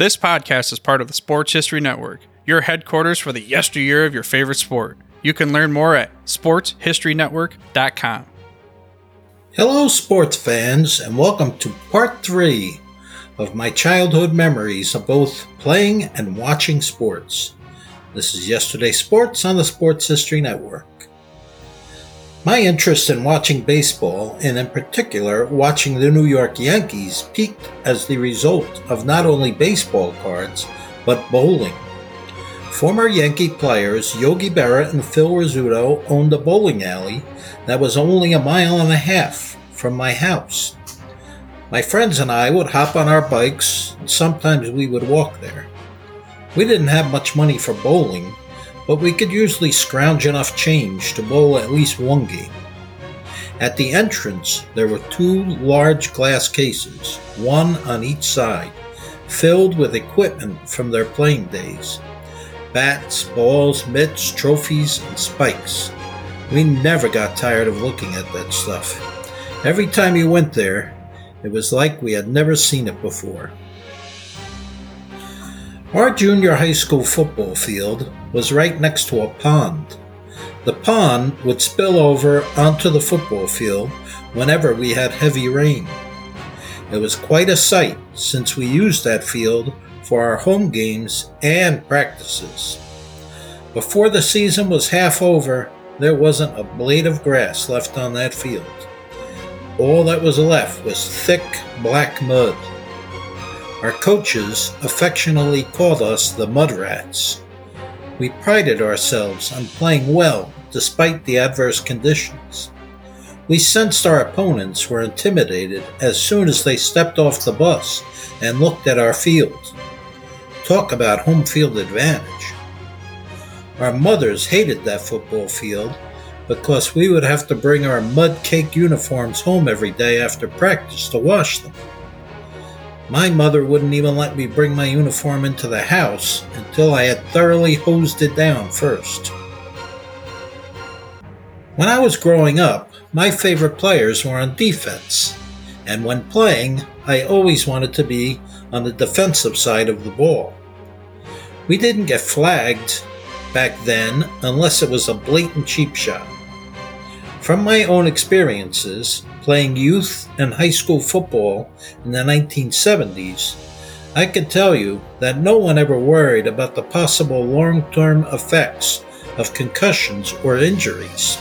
This podcast is part of the Sports History Network, your headquarters for the yesteryear of your favorite sport. You can learn more at sportshistorynetwork.com. Hello, sports fans, and welcome to part three of my childhood memories of both playing and watching sports. This is Yesterday Sports on the Sports History Network. My interest in watching baseball, and in particular watching the New York Yankees, peaked as the result of not only baseball cards, but bowling. Former Yankee players Yogi Berra and Phil Rizzuto owned a bowling alley that was only a mile and a half from my house. My friends and I would hop on our bikes, and sometimes we would walk there. We didn't have much money for bowling, but we could usually scrounge enough change to bowl at least one game. At the entrance, there were two large glass cases, one on each side, filled with equipment from their playing days bats, balls, mitts, trophies, and spikes. We never got tired of looking at that stuff. Every time you went there, it was like we had never seen it before. Our junior high school football field was right next to a pond. The pond would spill over onto the football field whenever we had heavy rain. It was quite a sight since we used that field for our home games and practices. Before the season was half over, there wasn't a blade of grass left on that field. All that was left was thick black mud. Our coaches affectionately called us the Mud Rats. We prided ourselves on playing well despite the adverse conditions. We sensed our opponents were intimidated as soon as they stepped off the bus and looked at our field. Talk about home field advantage. Our mothers hated that football field because we would have to bring our mud cake uniforms home every day after practice to wash them. My mother wouldn't even let me bring my uniform into the house until I had thoroughly hosed it down first. When I was growing up, my favorite players were on defense, and when playing, I always wanted to be on the defensive side of the ball. We didn't get flagged back then unless it was a blatant cheap shot. From my own experiences, playing youth and high school football in the 1970s, I can tell you that no one ever worried about the possible long term effects of concussions or injuries.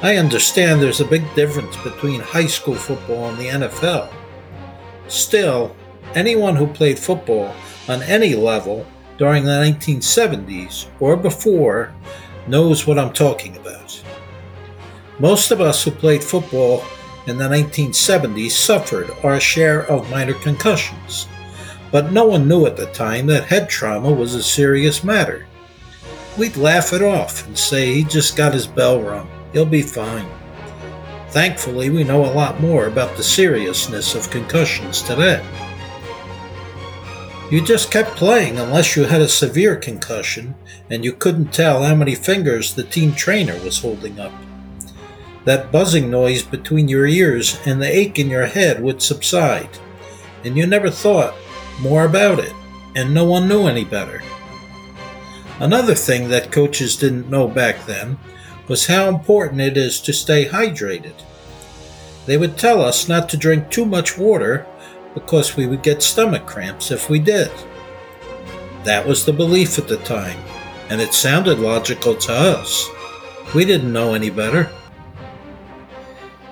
I understand there's a big difference between high school football and the NFL. Still, anyone who played football on any level during the 1970s or before knows what I'm talking about. Most of us who played football in the 1970s suffered our share of minor concussions, but no one knew at the time that head trauma was a serious matter. We'd laugh it off and say he just got his bell rung, he'll be fine. Thankfully, we know a lot more about the seriousness of concussions today. You just kept playing unless you had a severe concussion and you couldn't tell how many fingers the team trainer was holding up. That buzzing noise between your ears and the ache in your head would subside, and you never thought more about it, and no one knew any better. Another thing that coaches didn't know back then was how important it is to stay hydrated. They would tell us not to drink too much water because we would get stomach cramps if we did. That was the belief at the time, and it sounded logical to us. We didn't know any better.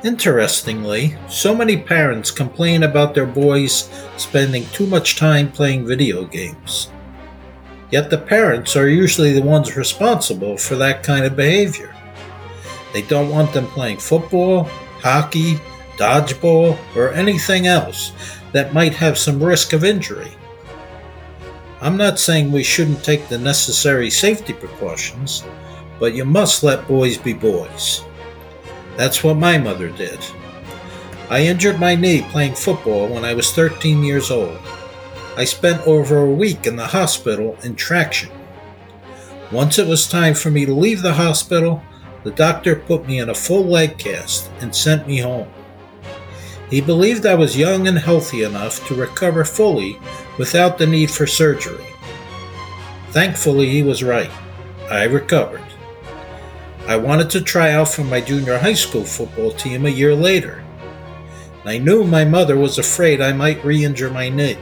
Interestingly, so many parents complain about their boys spending too much time playing video games. Yet the parents are usually the ones responsible for that kind of behavior. They don't want them playing football, hockey, dodgeball, or anything else that might have some risk of injury. I'm not saying we shouldn't take the necessary safety precautions, but you must let boys be boys. That's what my mother did. I injured my knee playing football when I was 13 years old. I spent over a week in the hospital in traction. Once it was time for me to leave the hospital, the doctor put me in a full leg cast and sent me home. He believed I was young and healthy enough to recover fully without the need for surgery. Thankfully, he was right. I recovered. I wanted to try out for my junior high school football team a year later. I knew my mother was afraid I might re injure my knee,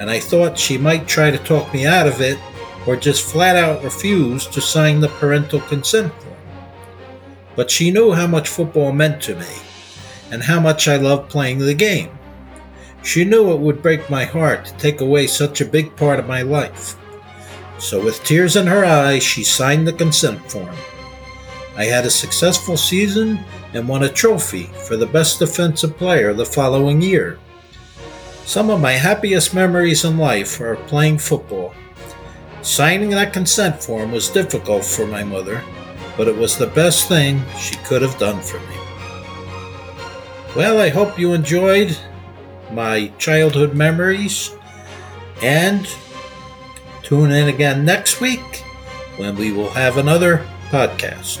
and I thought she might try to talk me out of it or just flat out refuse to sign the parental consent form. But she knew how much football meant to me and how much I loved playing the game. She knew it would break my heart to take away such a big part of my life. So, with tears in her eyes, she signed the consent form. I had a successful season and won a trophy for the best defensive player the following year. Some of my happiest memories in life are playing football. Signing that consent form was difficult for my mother, but it was the best thing she could have done for me. Well, I hope you enjoyed my childhood memories and tune in again next week when we will have another podcast.